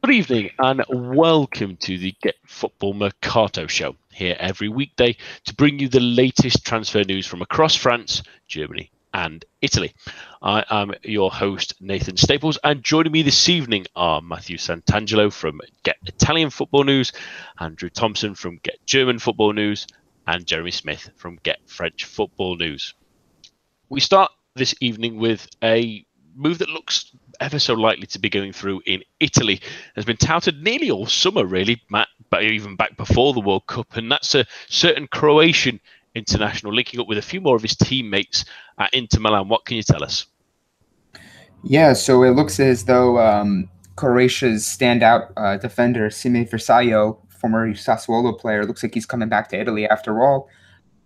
Good evening and welcome to the Get Football Mercato show here every weekday to bring you the latest transfer news from across France, Germany, and Italy. I am your host, Nathan Staples, and joining me this evening are Matthew Santangelo from Get Italian Football News, Andrew Thompson from Get German Football News, and Jeremy Smith from Get French Football News. We start this evening with a move that looks ever so likely to be going through in Italy has been touted nearly all summer, really, Matt, but even back before the World Cup, and that's a certain Croatian international linking up with a few more of his teammates at Inter Milan. What can you tell us? Yeah, so it looks as though um, Croatia's standout uh, defender, Sime Vrsaljko, former Sassuolo player, looks like he's coming back to Italy after all.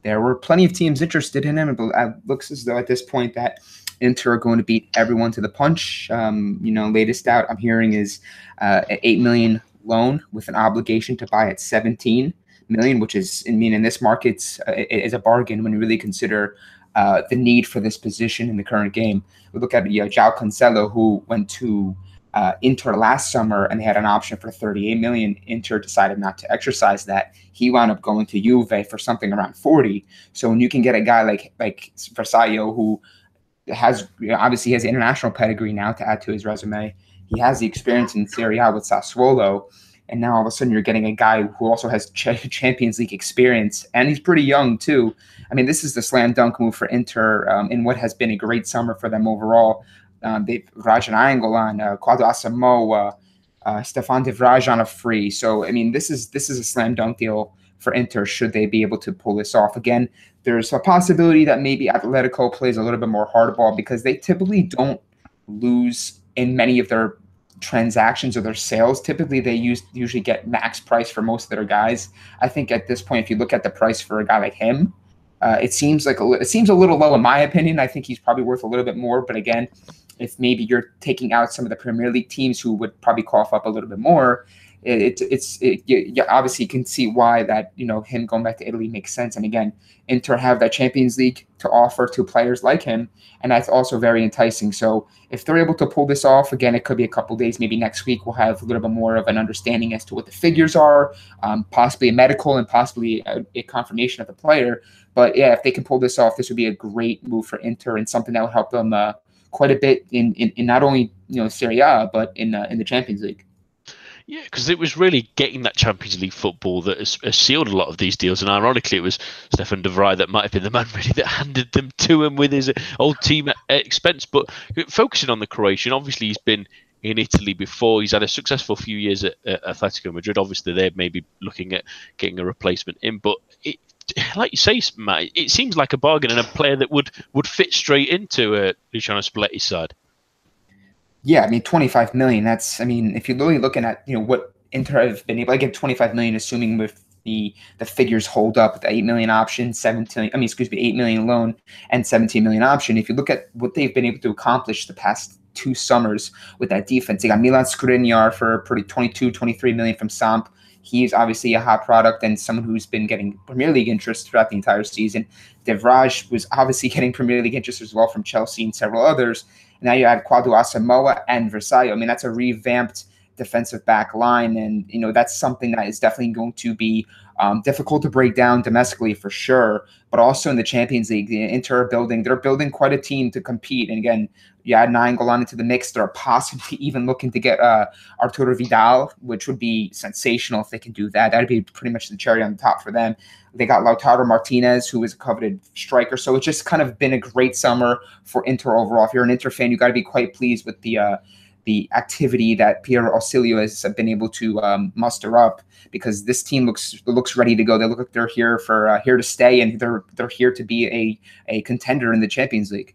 There were plenty of teams interested in him, but it looks as though at this point that Inter are going to beat everyone to the punch. Um, you know, latest out I'm hearing is uh, an eight million loan with an obligation to buy at 17 million, which is, I mean, in this market, uh, is a bargain when you really consider uh, the need for this position in the current game. We look at you know, João Cancelo, who went to uh, Inter last summer and they had an option for 38 million. Inter decided not to exercise that. He wound up going to Juve for something around 40. So when you can get a guy like like Vrsaljko, who has obviously has international pedigree now to add to his resume. He has the experience in Serie A with Sassuolo, and now all of a sudden you're getting a guy who also has ch- Champions League experience, and he's pretty young too. I mean, this is the slam dunk move for Inter um, in what has been a great summer for them overall. Um, they've Radja Nainggolan, uh, Kwadwo Asamoah, uh, Stefan de Vrij on a free. So I mean, this is this is a slam dunk deal for Inter should they be able to pull this off. Again, there's a possibility that maybe Atletico plays a little bit more hardball because they typically don't lose in many of their transactions or their sales. Typically, they use usually get max price for most of their guys. I think at this point, if you look at the price for a guy like him, uh, it seems like a, it seems a little low in my opinion. I think he's probably worth a little bit more. But again, if maybe you're taking out some of the Premier League teams who would probably cough up a little bit more, it, it's it, you, you obviously can see why that you know him going back to Italy makes sense. And again, Inter have that Champions League to offer to players like him, and that's also very enticing. So if they're able to pull this off, again, it could be a couple days, maybe next week we'll have a little bit more of an understanding as to what the figures are, um, possibly a medical and possibly a, a confirmation of the player. But yeah, if they can pull this off, this would be a great move for Inter and something that would help them uh, quite a bit in, in, in not only you know Serie A but in uh, in the Champions League. Yeah, because it was really getting that Champions League football that has, has, sealed a lot of these deals. And ironically, it was Stefan de Vrij that might have been the man really that handed them to him with his old team at expense. But focusing on the Croatian, obviously he's been in Italy before. He's had a successful few years at, at Atletico Madrid. Obviously, they're maybe looking at getting a replacement in. But it, like you say, Matt, it seems like a bargain and a player that would, would fit straight into uh, Luciano Spalletti's side. Yeah, I mean, 25 million. That's, I mean, if you're really looking at, you know, what Inter have been able to get 25 million, assuming with the the figures hold up, the 8 million option, 17, I mean, excuse me, 8 million loan and 17 million option. If you look at what they've been able to accomplish the past two summers with that defense, they got Milan Skriniar for pretty 22, 23 million from Samp. He's obviously a hot product and someone who's been getting Premier League interest throughout the entire season. De Vrij was obviously getting Premier League interest as well from Chelsea and several others. Now you add Kwadwo Asamoah and Vrsaljko. I mean, that's a revamped defensive back line, and you know that's something that is definitely going to be um, difficult to break down domestically for sure, but also in the Champions League. The Inter building, they're building quite a team to compete. And again, you add Nainggolan into the mix. They're possibly even looking to get uh, Arturo Vidal, which would be sensational if they can do that. That'd be pretty much the cherry on the top for them. They got Lautaro Martinez, who is a coveted striker. So it's just kind of been a great summer for Inter overall. If you're an Inter fan, you got to be quite pleased with the uh, the activity that Piero Ausilio has been able to um, muster up because this team looks looks ready to go. They look like they're here for uh, here to stay and they're they're here to be a a contender in the Champions League.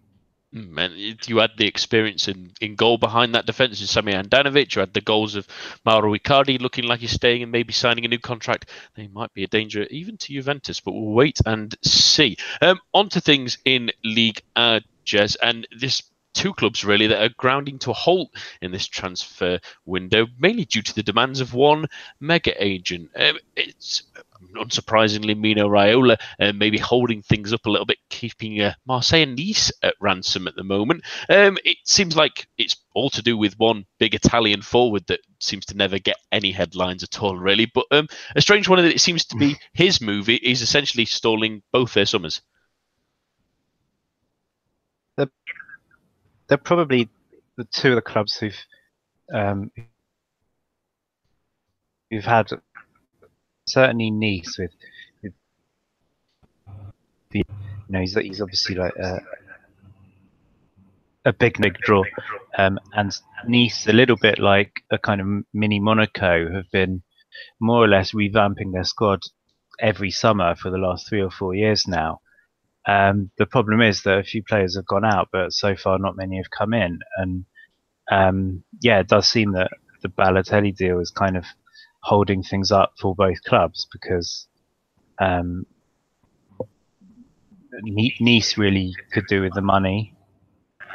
Man, you had the experience in, in goal behind that defence in Samir Handanovic. You had the goals of Mauro Icardi looking like he's staying and maybe signing a new contract. They might be a danger even to Juventus, but we'll wait and see. Um, on to things in League uh, Jez, and this two clubs really that are grounding to a halt in this transfer window, mainly due to the demands of one mega agent. Um, it's unsurprisingly, Mino Raiola uh, maybe holding things up a little bit, keeping uh, Marseille and Nice at ransom at the moment. Um, it seems like it's all to do with one big Italian forward that seems to never get any headlines at all, really. But um, a strange one that it seems to be his movie is essentially stalling both their summers. They're probably the two of the clubs who've um, who've had certainly Nice with, with the, you know he's he's obviously like a, a big big draw, um, and Nice a little bit like a kind of mini Monaco have been more or less revamping their squad every summer for the last three or four years now. Um, the problem is that a few players have gone out, but so far not many have come in, and um, yeah, it does seem that the Balotelli deal is kind of holding things up for both clubs because um, Nice really could do with the money.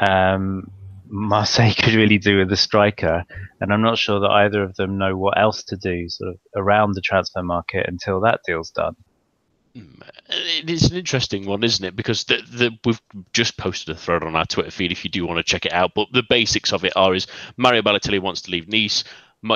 Um, Marseille could really do with the striker, and I'm not sure that either of them know what else to do sort of around the transfer market until that deal's done. Hmm, it is an interesting one, isn't it? Because the, the, we've just posted a thread on our Twitter feed if you do want to check it out. But the basics of it are: is Mario Balotelli wants to leave Nice.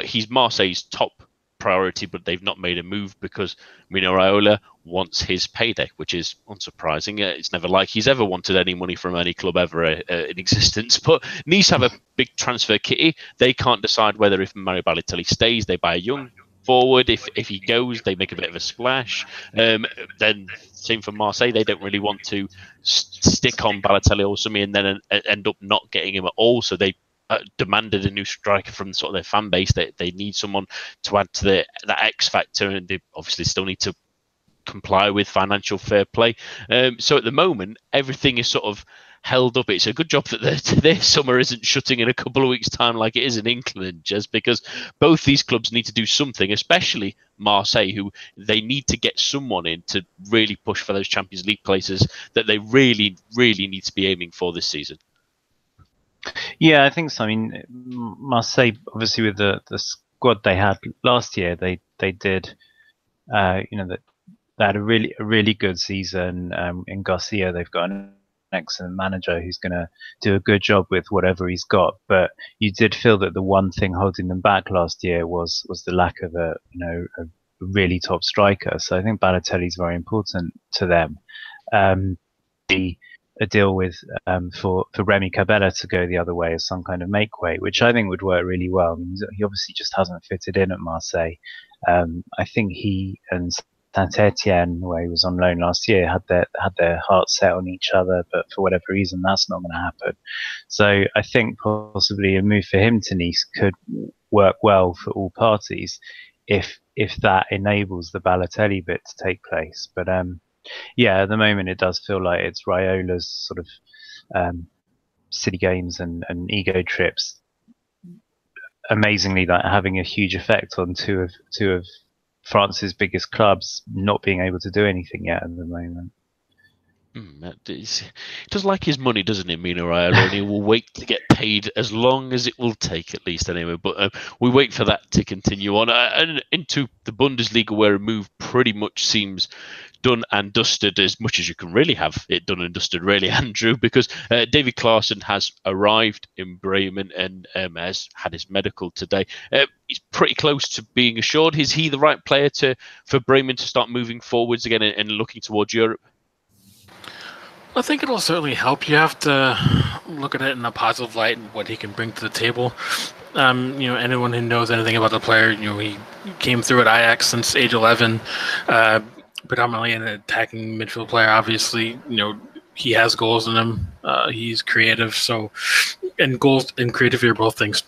He's Marseille's top priority, but they've not made a move because Mino Raiola wants his payday, which is unsurprising. It's never like he's ever wanted any money from any club ever uh, uh, in existence. But Nice have a big transfer kitty. They can't decide whether if Mario Balotelli stays, they buy a young forward. If if he goes, they make a bit of a splash. Um, then same for Marseille. They don't really want to stick on Balotelli or something and then end up not getting him at all. So they uh, demanded a new striker from sort of their fan base. They they need someone to add to the that X factor, and they obviously still need to comply with financial fair play. Um, so at the moment, everything is sort of held up. It's a good job that their summer isn't shutting in a couple of weeks' time like it is in England, just because both these clubs need to do something, especially Marseille, who they need to get someone in to really push for those Champions League places that they really, really need to be aiming for this season. Yeah, I think so. I mean, Marseille, obviously, with the, the squad they had last year, they they did, uh, you know, that they had a really a really good season. Um, in Garcia, they've got an excellent manager who's going to do a good job with whatever he's got. But you did feel that the one thing holding them back last year was was the lack of a you know a really top striker. So I think Balotelli is very important to them. Um, the a deal with um, for for Remy Cabella to go the other way as some kind of make way, which I think would work really well. I mean, he obviously just hasn't fitted in at Marseille. Um, I think he and Saint Etienne, where he was on loan last year, had their had their hearts set on each other, but for whatever reason, that's not going to happen. So I think possibly a move for him to Nice could work well for all parties, if if that enables the Balotelli bit to take place. But um, yeah, at the moment it does feel like it's Raiola's sort of um, city games and, and ego trips. Amazingly, like having a huge effect on two of two of France's biggest clubs not being able to do anything yet at the moment. Mm, he does like his money, doesn't he, Mino Raiola? and he will wait to get paid as long as it will take, at least anyway. But um, we wait for that to continue on uh, and into the Bundesliga, where a move pretty much seems done and dusted as much as you can really have it done and dusted, really, Andrew, because uh, Davy Klaassen has arrived in Bremen and um, has had his medical today. Uh, he's pretty close to being assured. Is he the right player to for Bremen to start moving forwards again and, and looking towards Europe? I think it'll certainly help. You have to look at it in a positive light and what he can bring to the table. Um, you know, anyone who knows anything about the player, you know, he came through at Ajax since age 11. Uh, predominantly an attacking midfield player. Obviously, you know he has goals in him. Uh, he's creative, so and goals and creativity are both things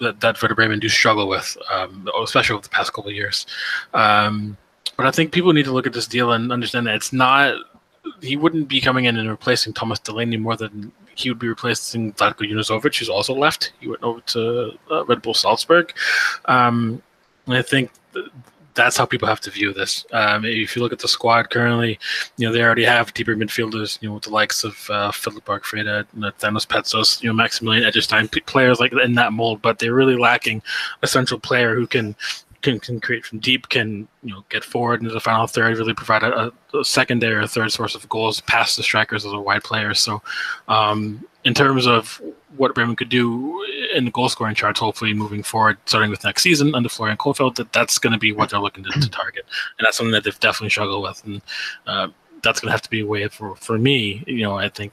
that that Werder Bremen do struggle with, um, especially over the past couple of years. Um, but I think people need to look at this deal and understand that it's not. He wouldn't be coming in and replacing Thomas Delaney more than he would be replacing Zlatko Junuzovic, who's also left. He went over to uh, Red Bull Salzburg. Um, and I think that's how people have to view this. Um, if you look at the squad currently, you know they already have deeper midfielders, you know, with the likes of uh, Philip Bargfrede, Thanos Petsos, you know, Maximilian Eggestein, players like in that mold. But they're really lacking a central player who can can, can create from deep, can you know get forward into the final third, really provide a, a secondary or third source of goals past the strikers as a wide player. So, um, in terms of what Bremen could do in the goal scoring charts, hopefully moving forward, starting with next season under Florian Kohfeldt, that that's going to be what they're looking to, to, target, and that's something that they've definitely struggled with, and uh, that's going to have to be a way for for me. You know, I think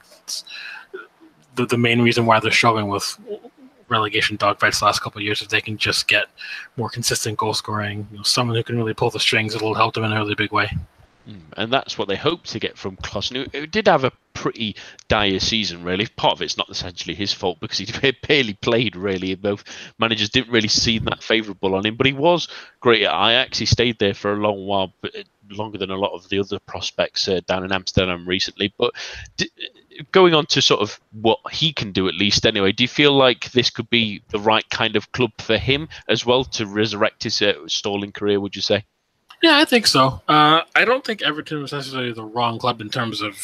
the the main reason why they're struggling with relegation dogfights the last couple of years if they can just get more consistent goal scoring, you know, someone who can really pull the strings, it'll help them in a really big way. Hmm, and that's what they hope to get from Klaassen, who, did have a pretty dire season, really. Part of it's not essentially his fault because he barely played, really. Both managers didn't really see that favourable on him, but he was great at Ajax. He stayed there for a long while, but longer than a lot of the other prospects uh, down in Amsterdam recently. But going on to sort of what he can do at least anyway, do you feel like this could be the right kind of club for him as well to resurrect his uh, stalling career? Would you say? Yeah, I think so. Uh, I don't think Everton was necessarily the wrong club in terms of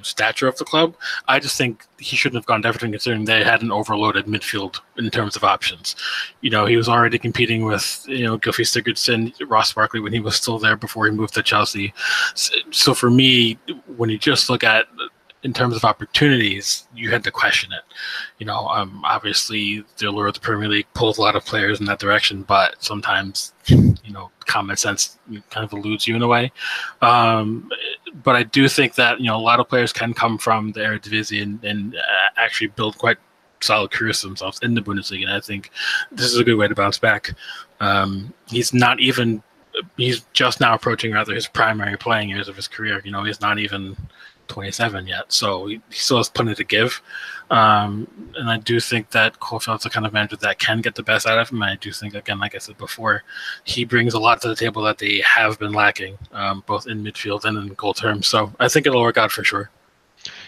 stature of the club. I just think he shouldn't have gone to Everton considering they had an overloaded midfield in terms of options. You know, he was already competing with, you know, Gylfi Sigurdsson, Ross Barkley when he was still there before he moved to Chelsea. So for me, when you just look at in terms of opportunities, you had to question it. You know, um, obviously the allure of the Premier League pulls a lot of players in that direction, but sometimes, you know, common sense kind of eludes you in a way. Um, but I do think that you know a lot of players can come from the Eredivisie and, and uh, actually build quite solid careers themselves in the Bundesliga. And I think this is a good way to bounce back. Um, he's not even he's just now approaching rather his primary playing years of his career. You know, he's not even 27 yet, so he, still has plenty to give. Um, and I do think that Kohfeldt's the kind of manager that can get the best out of him. I do think, again, like I said before, he brings a lot to the table that they have been lacking, um, both in midfield and in goal terms. So I think it'll work out for sure.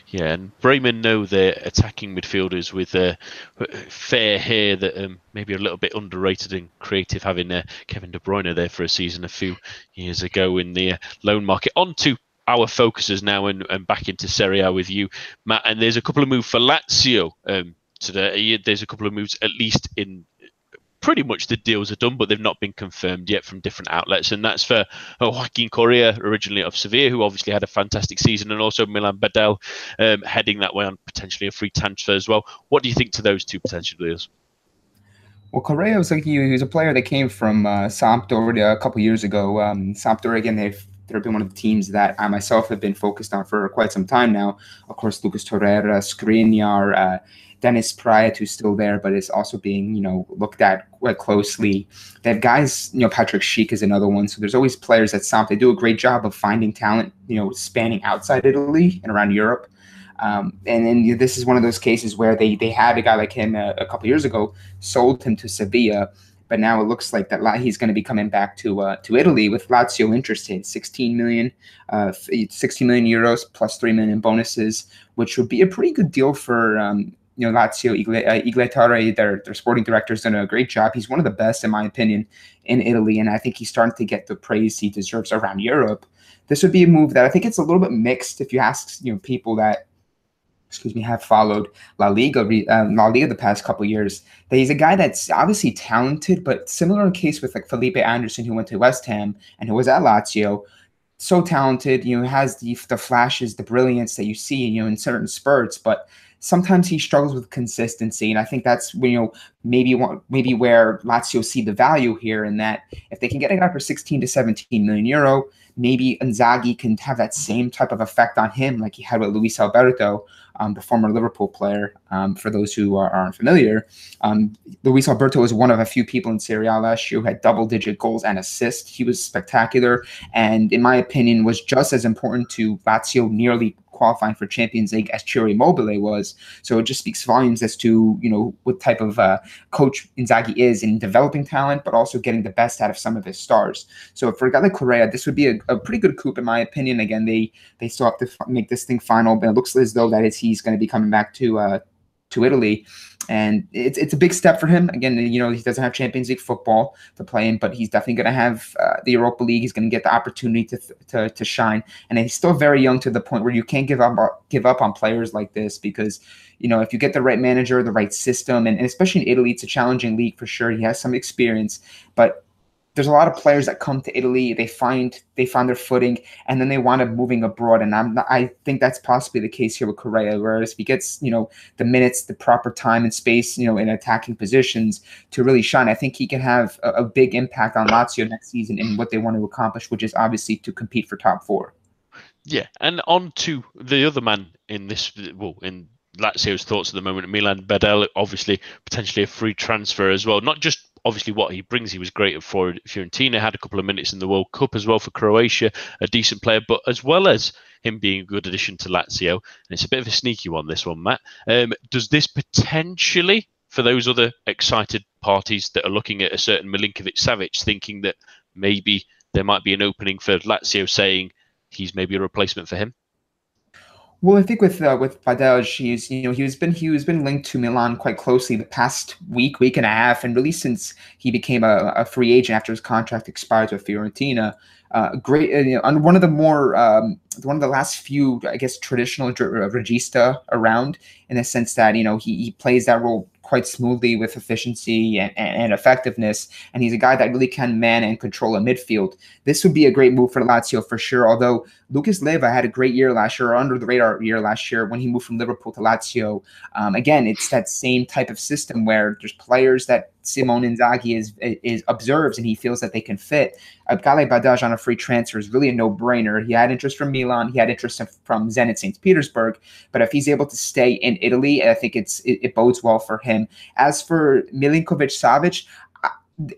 Yeah, and Bremen know their attacking midfielders with uh, fair hair that um, maybe a little bit underrated and creative, having uh, Kevin De Bruyne there for a season a few years ago in the uh, loan market. On to our focus is now and, and back into Serie A with you, Matt. And there's a couple of moves for Lazio um, today. There's a couple of moves, at least in pretty much the deals are done, but they've not been confirmed yet from different outlets. And that's for uh, Joaquin Correa, originally of Sevilla, who obviously had a fantastic season, and also Milan Badelj um, heading that way on potentially a free transfer as well. What do you think to those two potential deals? Well, Correa was like he, was a player that came from uh, Sampdoria a couple years ago. Um, Sampdoria again, they've they've been one of the teams that I myself have been focused on for quite some time now. Of course, Lucas Torreira, Skriniar, uh, Dennis Praet, who's still there, but is also being, you know, looked at quite closely. They have guys, you know, Patrik Schick is another one. So there's always players at Samp. They do a great job of finding talent, you know, spanning outside Italy and around Europe. Um, and then this is one of those cases where they they had a guy like him a, a couple years ago, sold him to Sevilla, but now it looks like that he's going to be coming back to uh, to Italy with Lazio interested. 16 million, uh, 16 million euros plus three million bonuses, which would be a pretty good deal for um, you know Lazio. Igli Tare, uh, their their sporting director, has done a great job. He's one of the best, in my opinion, in Italy, and I think he's starting to get the praise he deserves around Europe. This would be a move that I think it's a little bit mixed. If you ask you know people that excuse me, have followed La Liga, uh, La Liga the past couple years. That he's a guy that's obviously talented, but similar in case with like Felipe Anderson, who went to West Ham and who was at Lazio. So talented, you know, has the the flashes, the brilliance that you see, you know, in certain spurts, but sometimes he struggles with consistency, and I think that's you know maybe maybe where Lazio see the value here in that if they can get a guy for 16 to 17 million euro, maybe Inzaghi can have that same type of effect on him like he had with Luis Alberto, um, the former Liverpool player. Um, for those who are, aren't familiar, um, Luis Alberto was one of a few people in Serie A last year who had double-digit goals and assists. He was spectacular, and in my opinion, was just as important to Lazio nearly qualifying for Champions League as Ciro Immobile was. So it just speaks volumes as to you know what type of uh, coach Inzaghi is in developing talent, but also getting the best out of some of his stars. So for a guy like Correa, this would be a, a pretty good coup in my opinion. Again, they they still have to f- make this thing final, but it looks as though that is he's going to be coming back to uh, to Italy. And it's, it's a big step for him. Again, you know, he doesn't have Champions League football to play in, but he's definitely going to have uh, the Europa League. He's going to get the opportunity to, to, to shine. And he's still very young to the point where you can't give up, give up on players like this because, you know, if you get the right manager, the right system, and, and especially in Italy, it's a challenging league for sure. He has some experience, but there's a lot of players that come to Italy, they find they find their footing, and then they wind up moving abroad. And I'm not, I think that's possibly the case here with Correa. Whereas he gets you know the minutes, the proper time and space, you know, in attacking positions to really shine, I think he can have a, a big impact on Lazio next season in what they want to accomplish, which is obviously to compete for top four. Yeah, and on to the other man in this, well, in Lazio's thoughts at the moment, Milan Badelj, obviously potentially a free transfer as well. Not just obviously what he brings. He was great at Fiorentina, had a couple of minutes in the World Cup as well for Croatia, a decent player, but as well as him being a good addition to Lazio, and it's a bit of a sneaky one, this one, Matt. Um, does this potentially, for those other excited parties that are looking at a certain Milinkovic Savic, thinking that maybe there might be an opening for Lazio saying he's maybe a replacement for him? Well, I think with uh, with Badelj, he's you know he has been he has been linked to Milan quite closely the past week, week and a half, and really since he became a, a free agent after his contract expires with Fiorentina. Uh, great, uh, you know, one of the more um, one of the last few, I guess, traditional regista around in the sense that you know he, he plays that role quite smoothly with efficiency and, and, effectiveness. And he's a guy that really can man and control a midfield. This would be a great move for Lazio for sure. Although Lucas Leiva had a great year last year, or under the radar year last year when he moved from Liverpool to Lazio. Um, again, it's that same type of system where there's players that Simone Inzaghi is, is observes and he feels that they can fit. A guy like Badelj on a free transfer is really a no-brainer. He had interest from Milan, he had interest from Zenit St. Petersburg, but if he's able to stay in Italy, I think it's it, it bodes well for him. As for Milinkovic Savic,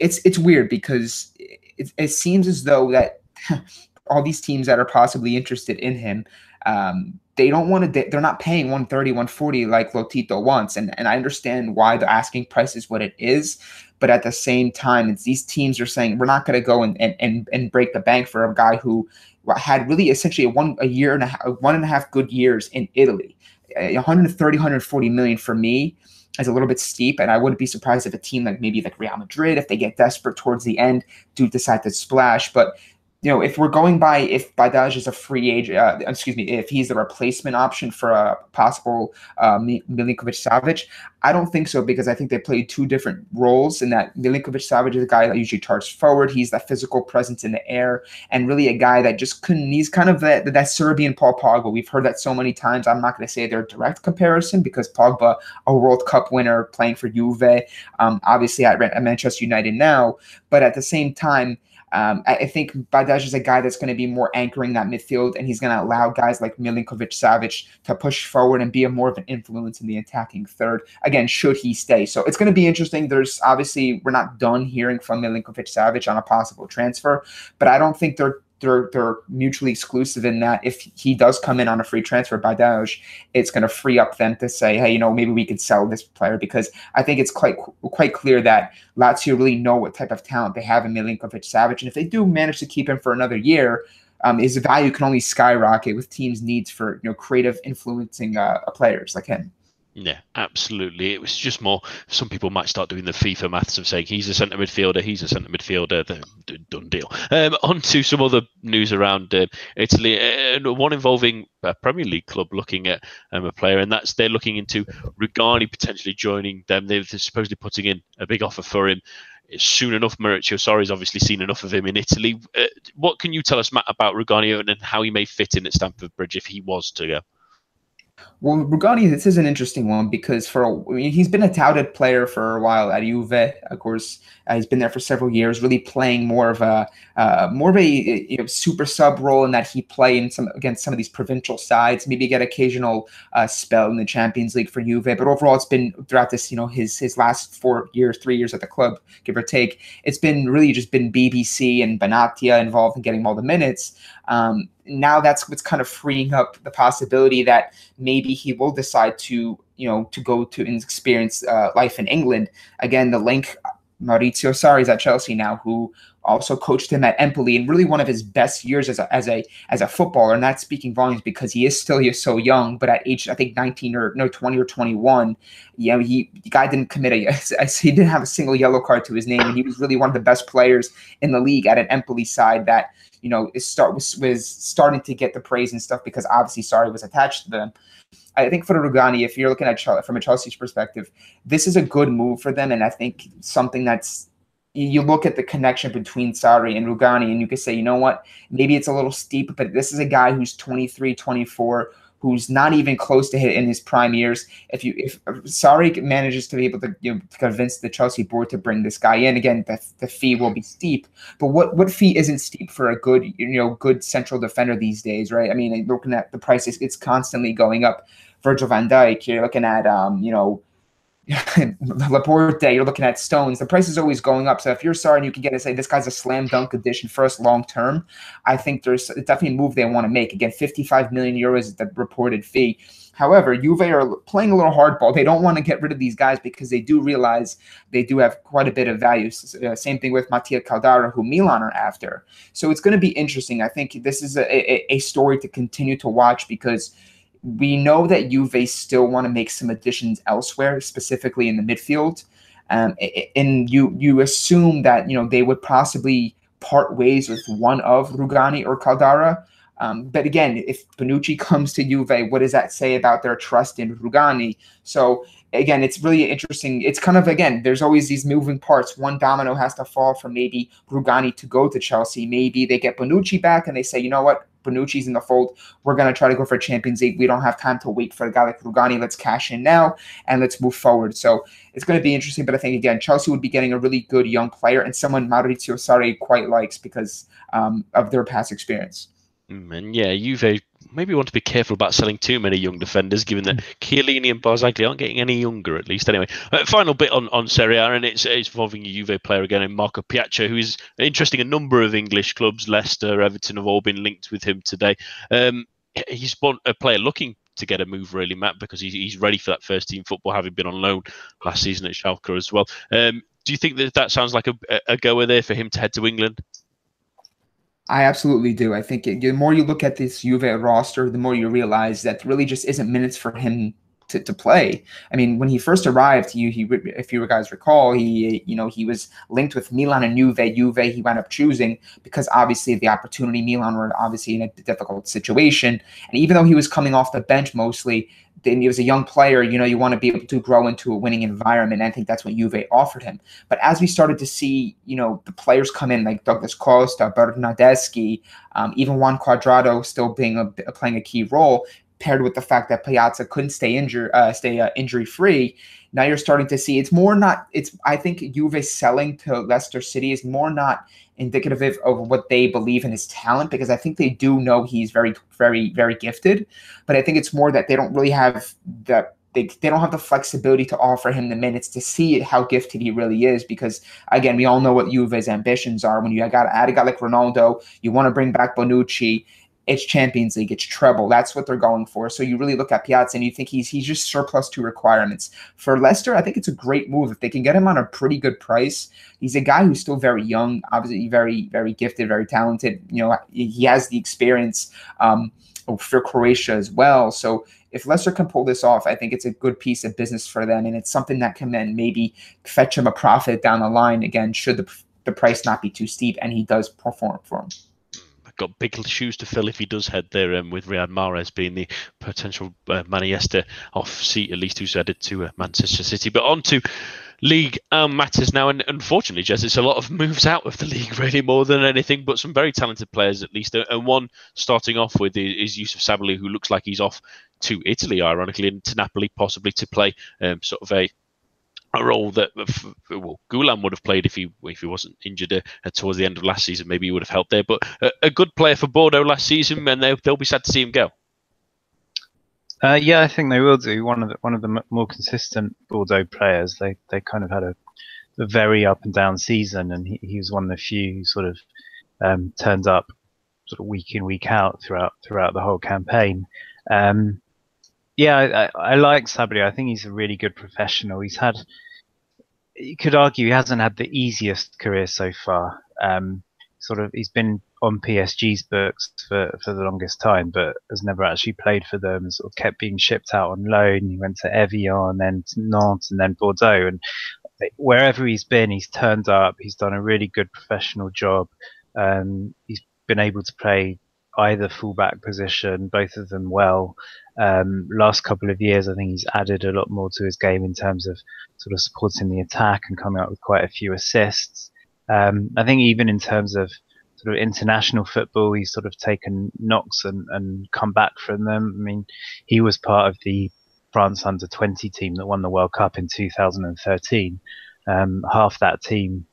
it's it's weird because it, it seems as though that all these teams that are possibly interested in him um, they don't want to they're not paying 130 140 like lotito wants. And, and i understand why the asking price is what it is but at the same time it's these teams are saying we're not going to go and, and, and break the bank for a guy who had really essentially a one a year and a half, one and a half good years in italy. 130 140 million for me is a little bit steep and i wouldn't be surprised if a team like maybe like real madrid if they get desperate towards the end do decide to splash. But you know, if we're going by if Badelj is a free agent, uh, excuse me, if he's the replacement option for a possible uh, Milinkovic Savic, I don't think so because I think they play two different roles. In that Milinkovic Savic is a guy that usually charges forward. He's that physical presence in the air, and really a guy that just couldn't. He's kind of that that Serbian Paul Pogba. We've heard that so many times. I'm not going to say they're a direct comparison because Pogba, a World Cup winner, playing for Juve, um, obviously at, at Manchester United now, but at the same time um, I, I, think Badelj is a guy that's going to be more anchoring that midfield, and he's going to allow guys like Milinkovic Savic to push forward and be a more of an influence in the attacking third. Again, should he stay? So it's going to be interesting. There's obviously we're not done hearing from Milinkovic Savic on a possible transfer, but I don't think they're they're they're mutually exclusive in that if he does come in on a free transfer Badelj, it's going to free up them to say, hey, you know, maybe we could sell this player because I think it's quite quite clear that Lazio really know what type of talent they have in Milinkovic Savic, and if they do manage to keep him for another year, um, his value can only skyrocket with teams' needs for you know creative, influencing uh, players like him. Yeah, absolutely. It was just more. Some people might start doing the FIFA maths of saying he's a centre midfielder, he's a centre midfielder. The, done deal. Um, on to some other news around uh, Italy, uh, one involving a Premier League club looking at um, a player, and that's they're looking into Rugani potentially joining them. They're supposedly putting in a big offer for him. Soon enough, Maurizio Sarri's obviously seen enough of him in Italy. Uh, what can you tell us, Matt, about Rugani and how he may fit in at Stamford Bridge if he was to go? Well, Rugani, this is an interesting one because for I mean, he's been a touted player for a while at Juve. Of course, uh, he's been there for several years, really playing more of a uh, more of a you know, super sub role in that he play in some against some of these provincial sides, maybe get occasional uh, spell in the Champions League for Juve. But overall, it's been throughout this you know his his last four years, three years at the club, give or take. It's been really just been BBC and Benatia involved in getting all the minutes. Um, now that's what's kind of freeing up the possibility that maybe he will decide to you know to go to and experience uh, life in England again. The link Maurizio Sarri is at Chelsea now, who also coached him at Empoli and really one of his best years as a as a as a footballer. And that's speaking volumes because he is still he is so young, but at age I think 19 or no 20 or 21, you know, he the guy didn't commit a he didn't have a single yellow card to his name, and he was really one of the best players in the league at an Empoli side that you know is start was, was starting to get the praise and stuff because obviously Sarri was attached to them. I think for Rugani, if you're looking at from a Chelsea's perspective, this is a good move for them, and I think something that's you look at the connection between Sarri and Rugani, and you could say, you know what, maybe it's a little steep, but this is a guy who's 23, 24, who's not even close to hit in his prime years. If you if Sarri manages to be able to, you know, convince the Chelsea board to bring this guy in, again, the, the fee will be steep. But what what fee isn't steep for a good you know good central defender these days, right? I mean, looking at the prices, it's constantly going up. Virgil van Dijk, you're looking at um, you know Laporte, you're looking at Stones. The price is always going up. So if you're Sarri and you can get to say this guy's a slam dunk addition us long term, I think there's definitely a move they want to make. Again, 55 million euros is the reported fee. However, Juve are playing a little hardball. They don't want to get rid of these guys because they do realize they do have quite a bit of value. Uh, same thing with Mattia Caldara, who Milan are after. So it's going to be interesting. I think this is a, a, a story to continue to watch because – we know that Juve still want to make some additions elsewhere, specifically in the midfield. Um, and you you assume that you know they would possibly part ways with one of Rugani or Caldara. Um, but again, if Bonucci comes to Juve, what does that say about their trust in Rugani? So again, it's really interesting. It's kind of again, there's always these moving parts. One domino has to fall for maybe Rugani to go to Chelsea. Maybe they get Bonucci back and they say, you know what, Bonucci's in the fold. We're going to try to go for Champions League. We don't have time to wait for a guy like Rugani. Let's cash in now and let's move forward. So it's going to be interesting. But I think, again, Chelsea would be getting a really good young player and someone Maurizio Sarri quite likes because um, of their past experience. Mm, and yeah, Juve maybe you want to be careful about selling too many young defenders, given that hmm. Chiellini and Barzagli aren't getting any younger, at least. Anyway, uh, final bit on, on Serie A, and it's, it's involving a Juve player again, in Marko Pjaca, who is interesting. A number of English clubs, Leicester, Everton, have all been linked with him today. Um, he's a player looking to get a move, really, Matt, because he's, he's ready for that first team football, having been on loan last season at Schalke as well. Um, do you think that that sounds like a, a goer there for him to head to England? I absolutely do. I think it, the more you look at this Juve roster, the more you realize that really just isn't minutes for him to, to play. I mean, when he first arrived, he, he if you guys recall, he you know he was linked with Milan and Juve. Juve he wound up choosing because obviously the opportunity Milan were obviously in a difficult situation, and even though he was coming off the bench mostly, then he was a young player, you know, you want to be able to grow into a winning environment. I think that's what Juve offered him. But as we started to see, you know, the players come in like Douglas Costa, Bernardeschi, um, even Juan Cuadrado still being a, playing a key role, paired with the fact that Pjaca couldn't stay injured, uh, stay uh, injury free. Now you're starting to see it's more not. It's I think Juve selling to Leicester City is more not indicative of what they believe in his talent because I think they do know he's very, very, very gifted. But I think it's more that they don't really have the they, they don't have the flexibility to offer him the minutes to see how gifted he really is because again we all know what Juve's ambitions are when you got add a guy like Ronaldo you want to bring back Bonucci it's Champions League, it's treble. That's what they're going for. So you really look at Pjaca and you think he's he's just surplus to requirements. For Leicester, I think it's a great move if they can get him on a pretty good price. He's a guy who's still very young, obviously very very gifted, very talented. You know, he has the experience um, for Croatia as well. So if Leicester can pull this off, I think it's a good piece of business for them, and it's something that can then maybe fetch him a profit down the line. Again, should the the price not be too steep, and he does perform for him got big shoes to fill if he does head there, um, with Riyad Mahrez being the potential uh, Maniesta off seat, at least who's headed to uh, Manchester City. But on to league um, matters now, and unfortunately, Jez, it's a lot of moves out of the league really more than anything, but some very talented players at least. And one starting off with is Youssouf Sabaly, who looks like he's off to Italy, ironically, and to Napoli, possibly to play um, sort of a a role that well Ghoulam would have played if he if he wasn't injured uh, towards the end of last season. Maybe he would have helped there. But uh, a good player for Bordeaux last season, and they'll, they'll be sad to see him go. Uh, yeah, I think they will do. One of the one of the more consistent Bordeaux players. They they kind of had a, a very up and down season, and he, he was one of the few who sort of um, turned up sort of week in week out throughout throughout the whole campaign. Um, yeah, I, I like Sabaly. I think he's a really good professional. He's had, you could argue, he hasn't had the easiest career so far. Um, sort of, he's been on PSG's books for, for the longest time, but has never actually played for them. Sort of kept being shipped out on loan. He went to Evian, then to Nantes, and then Bordeaux. And wherever he's been, he's turned up. He's done a really good professional job. Um, he's been able to play either fullback position, both of them well. Um, last couple of years, I think he's added a lot more to his game in terms of sort of supporting the attack and coming up with quite a few assists. Um, I think even in terms of sort of international football, he's sort of taken knocks and, and come back from them. I mean, he was part of the France under 20 team that won the World Cup in 2013. Um, half that team,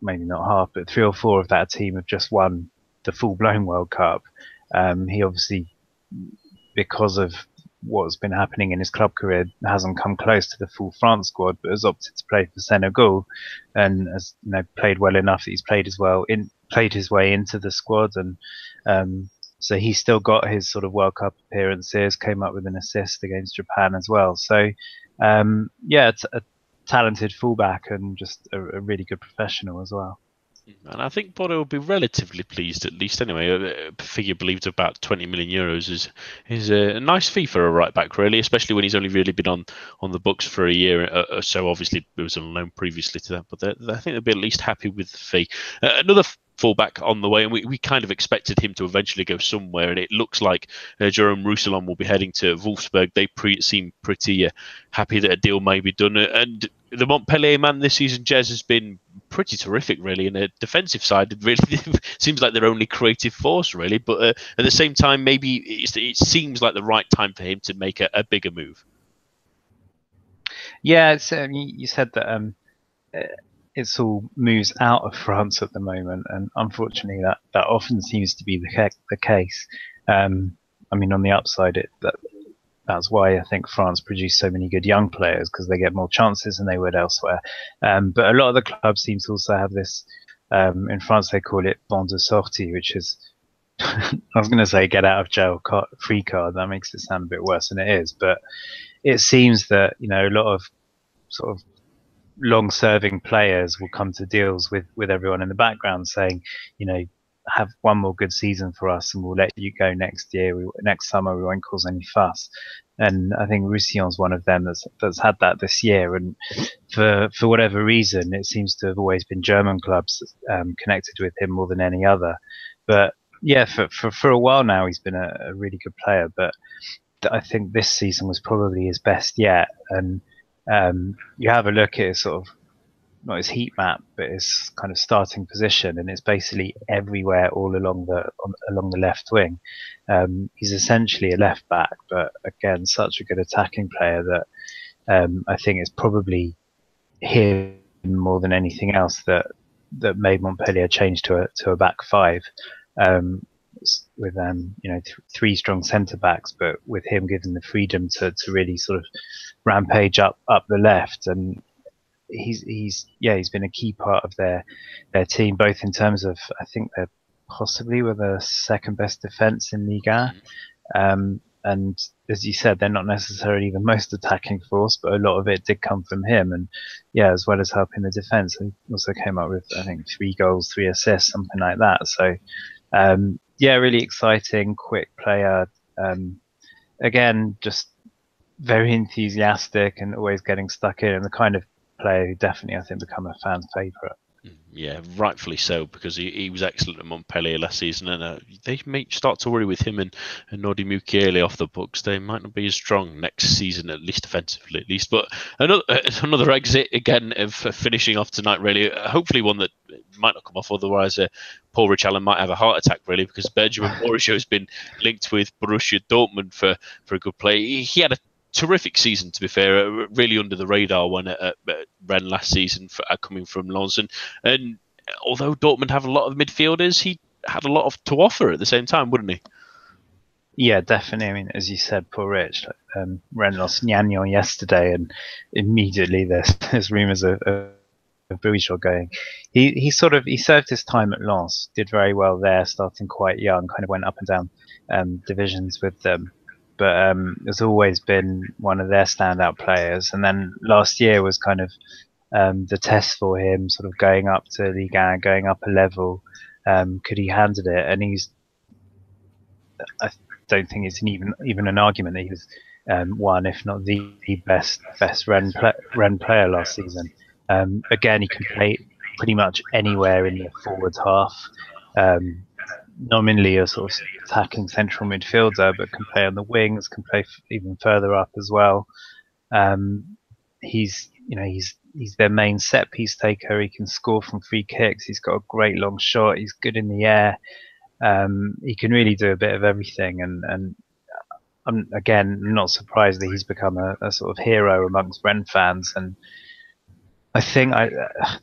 maybe not half, but three or four of that team have just won the full blown World Cup. Um, he obviously, because of what's been happening in his club career, hasn't come close to the full France squad, but has opted to play for Senegal, and has you know played well enough that he's played as well in played his way into the squad, and um, so he's still got his sort of World Cup appearances. Came up with an assist against Japan as well. So um, yeah, it's a talented fullback and just a, a really good professional as well. And I think Bordeaux will be relatively pleased, at least anyway. A figure believed about 20 million euros is is a nice fee for a right back, really, especially when he's only really been on, on the books for a year or uh, uh, so. Obviously, it was on loan previously to that, but I think they'll be at least happy with the fee. Uh, another fullback on the way, and we, we kind of expected him to eventually go somewhere. And it looks like uh, Jerome Roussillon will be heading to Wolfsburg. They pre- seem pretty uh, happy that a deal may be done. And the Montpellier man this season, Jez, has been pretty terrific, really. And the defensive side, really seems like their only creative force, really. But uh, at the same time, maybe it seems like the right time for him to make a, a bigger move. Yeah, um, you said that um, uh, it's all moves out of France at the moment, and unfortunately, that, that often seems to be the, the case. Um, I mean, on the upside, it that that's why I think France produce so many good young players because they get more chances than they would elsewhere. Um, but a lot of the clubs seem to also have this. Um, in France, they call it bon de sortie, which is I was going to say get out of jail card, free card. That makes it sound a bit worse than it is, but it seems that you know a lot of sort of long-serving players will come to deals with with everyone in the background, saying, you know, have one more good season for us, and we'll let you go next year. We, next summer, we won't cause any fuss. And I think Roussillon's one of them that's that's had that this year. And for for whatever reason, it seems to have always been German clubs um, connected with him more than any other. But yeah, for for, for a while now, he's been a, a really good player. But I think this season was probably his best yet. And um, you have a look at sort of not his heat map, but his kind of starting position, and it's basically everywhere all along the on, along the left wing. Um, he's essentially a left back, but again, such a good attacking player that um, I think it's probably him more than anything else that that made Montpellier change to a to a back five. Um, with um, you know th- three strong centre backs, but with him given the freedom to, to really sort of rampage up up the left, and he's he's yeah he's been a key part of their their team, both in terms of I think they're possibly were the second best defence in Liga, um, and as you said, they're not necessarily the most attacking force, but a lot of it did come from him, and yeah, as well as helping the defence, he also came up with I think three goals, three assists, something like that. So um, yeah, really exciting, quick player. Um, again, just very enthusiastic and always getting stuck in, and the kind of player who definitely I think become a fan favourite. Mm, yeah, rightfully so because he, he was excellent at Montpellier last season, and uh, they may start to worry with him and, and Nordi Mukiele off the books. They might not be as strong next season, at least offensively, at least. But another another exit again of finishing off tonight. Really, hopefully one that might not come off. Otherwise, uh, Paul Rich Allen might have a heart attack, really, because Benjamin Bourigeaud has been linked with Borussia Dortmund for for a good play. He, he had a terrific season, to be fair, uh, really under the radar one at, at, Rennes last season, for, uh, coming from Lens. And, and although Dortmund have a lot of midfielders, he had a lot of to offer at the same time, wouldn't he? Yeah, definitely. I mean, as you said, poor Rich, um, Rennes lost Gnagnon yesterday, and immediately there's, there's rumours of, of of going. He he sort of he served his time at Lens, did very well there, starting quite young, kind of went up and down um, divisions with them but um, has always been one of their standout players. And then last year was kind of um, the test for him, sort of going up to Liga, going up a level. Um, could he handle it? And he's, I don't think it's an even even an argument that he was um, one, if not the, the best best play, Rennes player last season. Um, again, he can play pretty much anywhere in the forward half. Um, nominally a sort of attacking central midfielder, but can play on the wings, can play even further up as well. Um, he's you know, he's he's their main set piece taker. He can score from free kicks. He's got a great long shot. He's good in the air. Um, he can really do a bit of everything, and and I'm again not surprised that he's become a, a sort of hero amongst Rennes fans. And I think I, uh,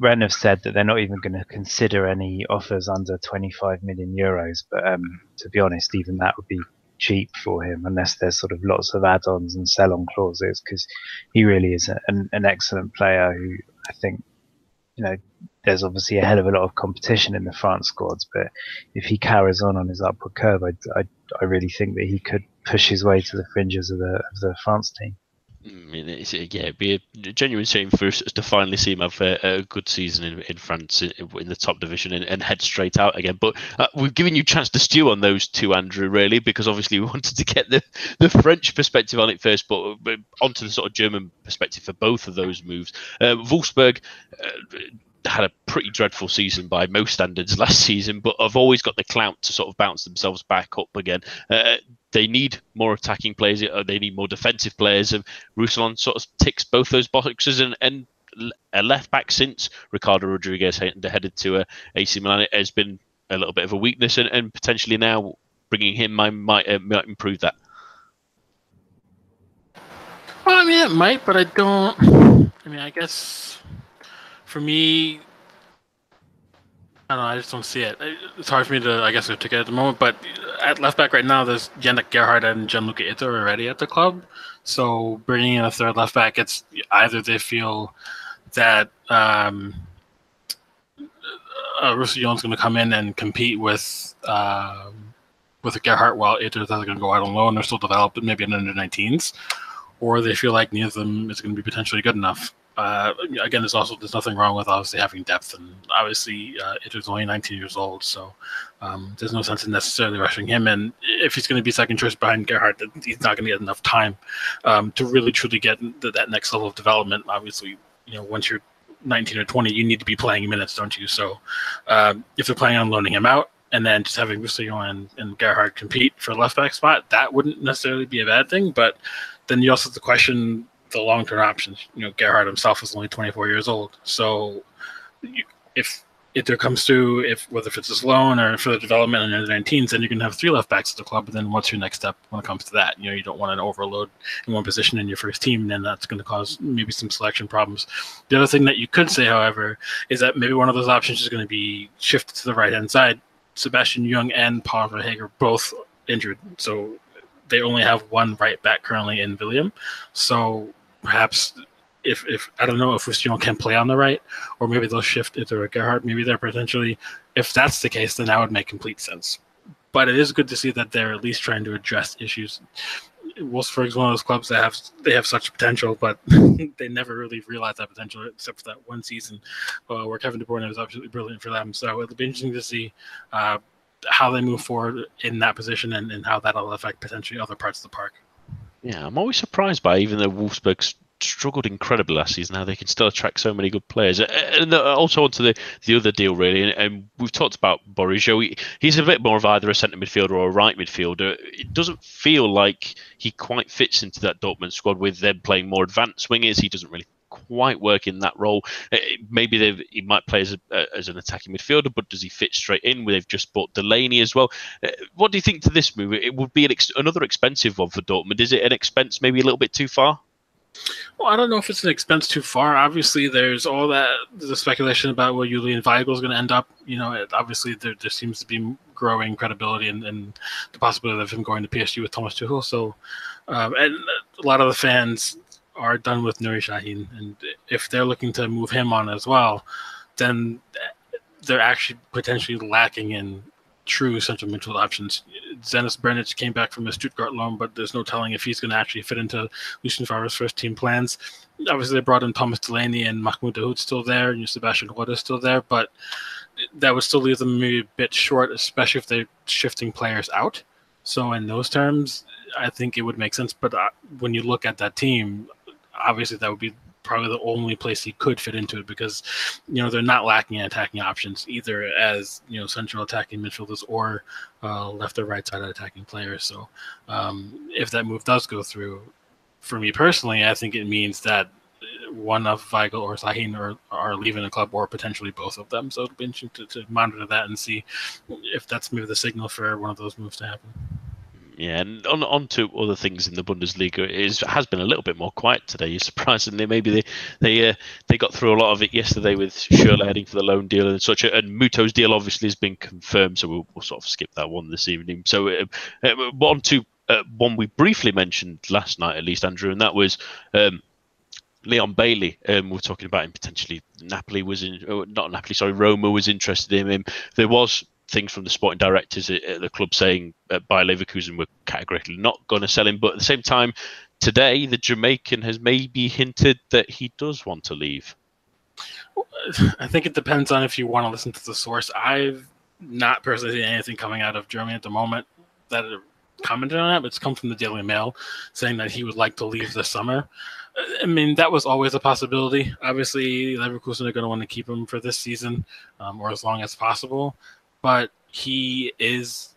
Rennes have said that they're not even going to consider any offers under 25 million euros. But um, to be honest, even that would be cheap for him unless there's sort of lots of add-ons and sell-on clauses because he really is an, an excellent player who I think you know there's obviously a hell of a lot of competition in the France squads, but if he carries on on his upward curve, I, I, I really think that he could push his way to the fringes of the of the France team. I mean, it's, yeah, it'd be a genuine shame for us to finally see him have a, a good season in, in France in, in, the top division and, and, head straight out again. But uh, we've given you a chance to stew on those two, Andrew, really, because obviously we wanted to get the, the French perspective on it first, but, but onto the sort of German perspective for both of those moves. Uh, Wolfsburg. Uh, had a pretty dreadful season by most standards last season, but have always got the clout to sort of bounce themselves back up again. Uh, they need more attacking players. Uh, they need more defensive players. And Roussillon sort of ticks both those boxes. And, and a left back since Ricardo Rodriguez headed to uh, AC Milan it has been a little bit of a weakness, and, and potentially now bringing him might might, uh, might improve that. Well, I mean, it might, but I don't. I mean, I guess for me, I don't know. I just don't see it. It's hard for me to, I guess, to get at the moment. But at left back right now, there's Yannick Gerhardt and Gian-Luca Itter already at the club. So bringing in a third left back, it's either they feel that um, uh, Roussillon's going to come in and compete with uh, with Gerhardt while Ito is going to go out on loan. They're still developing, maybe in under 19s, or they feel like neither of them is going to be potentially good enough. Uh, again, there's also there's nothing wrong with obviously having depth, and obviously uh, is only 19 years old, so um, there's no sense in necessarily rushing him. And if he's going to be second choice behind Gerhardt, he's not going to get enough time um, to really truly get that next level of development. Obviously, you know, once you're 19 or 20, you need to be playing minutes, don't you? So um, if they're planning on loaning him out and then just having Roussillon and, and Gerhardt compete for left back spot, that wouldn't necessarily be a bad thing. But then you also have to question the long term options. You know, Gerhardt himself is only 24 years old, so if if there comes through, if whether if it's his loan or for the development in the 19s, then you can have three left backs at the club. But then what's your next step when it comes to that? You know, you don't want an overload in one position in your first team, then that's going to cause maybe some selection problems. The other thing that you could say, however, is that maybe one of those options is going to be shifted to the right hand side. Sebastian Jung and Paul Verhaegh both injured, so they only have one right back currently in William. So perhaps if if I don't know if Roussillon can play on the right, or maybe they'll shift it to Gerhardt. Maybe they're potentially, if that's the case, then that would make complete sense. But it is good to see that they're at least trying to address issues. Wolfsburg is one of those clubs that have they have such potential, but they never really realized that potential except for that one season uh, where Kevin De Bruyne was absolutely brilliant for them. So it'll be interesting to see uh, how they move forward in that position and, and how that'll affect potentially other parts of the park. Yeah, I'm always surprised by even though Wolfsburg struggled incredibly last season, how they can still attract so many good players. And also onto the, the other deal, really, and, and we've talked about Bourigeaud. He, he's a bit more of either a centre midfielder or a right midfielder. It doesn't feel like he quite fits into that Dortmund squad with them playing more advanced wingers. He doesn't really quite work in that role. Uh, maybe he might play as, a, as an attacking midfielder, but does he fit straight in? They've just bought Delaney as well. Uh, what do you think to this move? It would be an ex- another expensive one for Dortmund. Is it an expense maybe a little bit too far? Well, I don't know if it's an expense too far. Obviously, there's all that the speculation about where Julian Weigl is going to end up. You know, it, obviously there, there seems to be growing credibility and, and, the possibility of him going to PSG with Thomas Tuchel. So, um, and a lot of the fans are done with Nuri Sahin, and if they're looking to move him on as well, then they're actually potentially lacking in true central midfield options. Dženis Burnić came back from a Stuttgart loan, but there's no telling if he's going to actually fit into Lucien Favre's first team plans. Obviously, they brought in Thomas Delaney and Mahmoud Dahoud still there, and Sebastian Rode is still there, but that would still leave them maybe a bit short, especially if they're shifting players out. So, in those terms, I think it would make sense. But uh, when you look at that team, obviously that would be probably the only place he could fit into it because you know they're not lacking in attacking options either as you know central attacking midfielders or uh, left or right side attacking players. So um, if that move does go through, for me personally, I think it means that one of Weigl or Sahin are, are leaving the club, or potentially both of them. So it'll be interesting to, to monitor that and see if that's maybe the signal for one of those moves to happen. Yeah, and on, on to other things in the Bundesliga, it is, has been a little bit more quiet today. Surprisingly, maybe they they uh, they got through a lot of it yesterday with Schürrle heading for the loan deal and such. And Muto's deal obviously has been confirmed, so we'll, we'll sort of skip that one this evening. So uh, uh, on to uh, one we briefly mentioned last night, at least Andrew, and that was um, Leon Bailey. Um, we are talking about him potentially. Napoli was in, oh, not Napoli, sorry, Roma was interested in him. There was things from the sporting directors at, at the club saying uh, Bayer Leverkusen were categorically not going to sell him. But at the same time, today the Jamaican has maybe hinted that he does want to leave. I think it depends on if you want to listen to the source. I've not personally seen anything coming out of Germany at the moment that commented on that, but it's come from the Daily Mail saying that he would like to leave this summer. I mean, that was always a possibility. Obviously, Leverkusen are going to want to keep him for this season um, or as long as possible but he is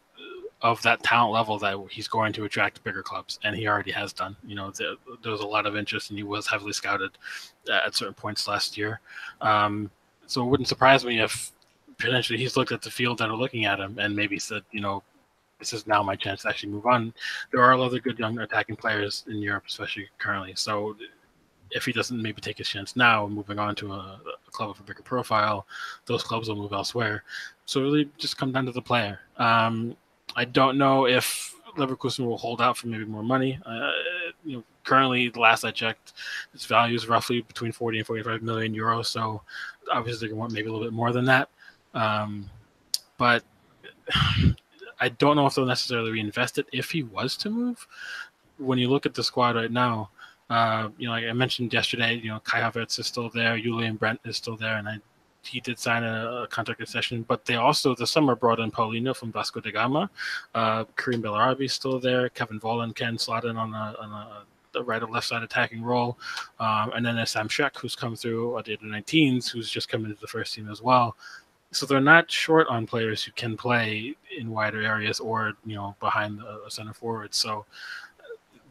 of that talent level that he's going to attract bigger clubs, and he already has done. You know, there, there was a lot of interest, and he was heavily scouted at certain points last year. Um, so it wouldn't surprise me if potentially he's looked at the field that are looking at him and maybe said, you know, this is now my chance to actually move on. There are other good young attacking players in Europe, especially currently. So if he doesn't maybe take his chance now, moving on to a, a club with a bigger profile, those clubs will move elsewhere. So really, just come down to the player. Um, I don't know if Leverkusen will hold out for maybe more money. Uh, you know, currently, the last I checked, its value is roughly between 40 and 45 million euros. So obviously, they want maybe a little bit more than that. Um, but I don't know if they'll necessarily reinvest it if he was to move. When you look at the squad right now, uh, you know, like I mentioned yesterday, you know, Kai Havertz is still there, Julian Brandt is still there, and I, he did sign a, a contract extension. But they also this summer brought in Paulinho from Vasco da Gama, uh, Karim Bellarabi is still there, Kevin Volland can slot in on a, on a the right or left side attacking role. Um, and then there's Sam Schreck, who's come through at the 19s, who's just come into the first team as well. So they're not short on players who can play in wider areas or, you know, behind a center forward. So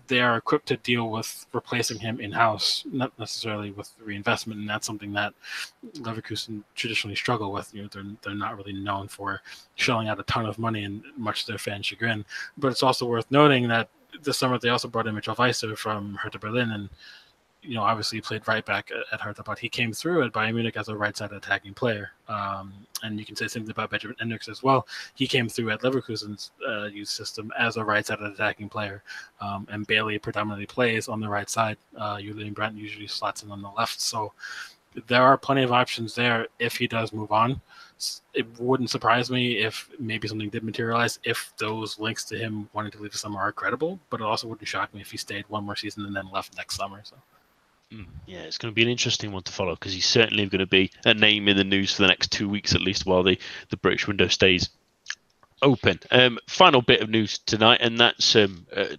they are equipped to deal with replacing him in house, not necessarily with reinvestment, and that's something that Leverkusen traditionally struggle with. You know, they're they're not really known for shelling out a ton of money, and much to their fan chagrin. But it's also worth noting that this summer they also brought in Mitchell Weiser from Hertha Berlin, and you know, obviously he played right back at, Hertha, but he came through at Bayern Munich as a right side attacking player. Um, and you can say something about Benjamin Henrichs as well. He came through at Leverkusen's uh, youth system as a right side attacking player. Um, and Bailey predominantly plays on the right side. Uh, Julian Brandt usually slots in on the left. So there are plenty of options there if he does move on. It wouldn't surprise me if maybe something did materialize if those links to him wanting to leave the summer are credible, but it also wouldn't shock me if he stayed one more season and then left next summer. So. Mm. Yeah, it's going to be an interesting one to follow because he's certainly going to be a name in the news for the next two weeks at least while the, the British window stays open. Um, final bit of news tonight, and that's um, a,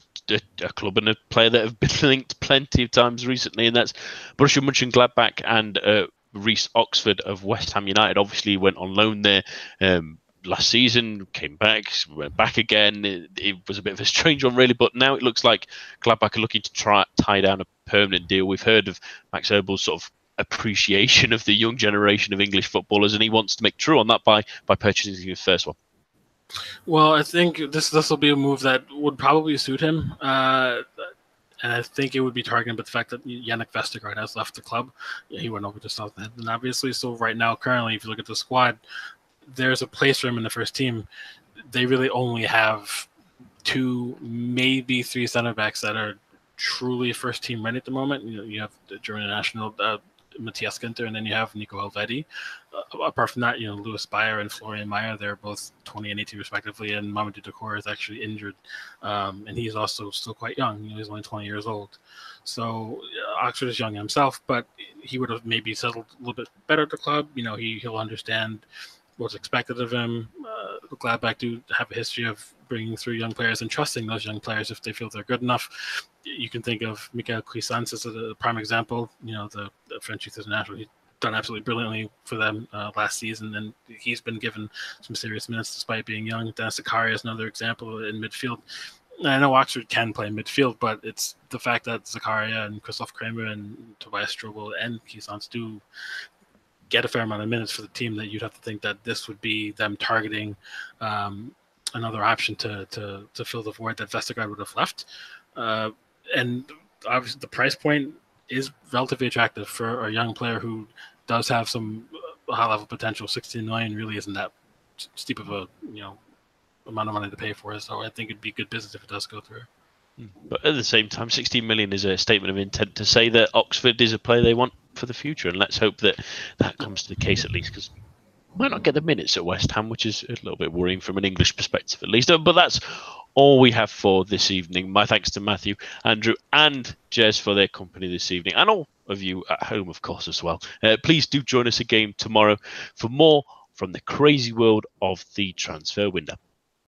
a, club and a player that have been linked plenty of times recently, and that's Borussia Mönchengladbach and uh, Reece Oxford of West Ham United. Obviously, went on loan there. Um, last season, came back, went back again. It, it, was a bit of a strange one, really, but now it looks like Gladbach are looking to try tie down a permanent deal. We've heard of Max Eberl's sort of appreciation of the young generation of English footballers, and he wants to make true on that by by purchasing his first one. Well, I think this this will be a move that would probably suit him. Uh, and I think it would be targeted by the fact that Jannik Vestergaard has left the club. He went over to Southampton, obviously. So right now, currently, if you look at the squad, there's a place for him in the first team. They really only have two, maybe three center backs that are truly first team ready at the moment. You know, you have the German national uh, Matthias Ginter, and then you have Nico Elvedi. Uh, apart from that, you know, Louis Beyer and Florian Meyer, they're both 20 and 18 respectively, and Mamadou Doucouré is actually injured, um, and he's also still quite young. You know, he's only 20 years old. So uh, Oxford is young himself, but he would have maybe settled a little bit better at the club. You know, he he'll understand what's expected of him. Uh, Gladbach do have a history of bringing through young players and trusting those young players if they feel they're good enough. You can think of Michael Cuisance as a prime example. You know, the, the French youth international. He's done absolutely brilliantly for them uh, last season, and he's been given some serious minutes despite being young. Denis Zakaria is another example in midfield. I know Oxford can play midfield, but it's the fact that Zakaria and Christoph Kramer and Tobias Strobl and Cuisance do get a fair amount of minutes for the team that you'd have to think that this would be them targeting um, another option to, to to fill the void that Vestergaard would have left. Uh, and obviously, the price point is relatively attractive for a young player who does have some high level potential. 16 million really isn't that steep of a you know amount of money to pay for it. So I think it'd be good business if it does go through. But at the same time, 16 million is a statement of intent to say that Oxford is a player they want for the future, and let's hope that that comes to the case at least because might not get the minutes at West Ham, which is a little bit worrying from an English perspective at least. But that's all we have for this evening. My thanks to Matthew, Andrew, and Jez for their company this evening, and all of you at home, of course, as well. Uh, please do join us again tomorrow for more from the crazy world of the transfer window.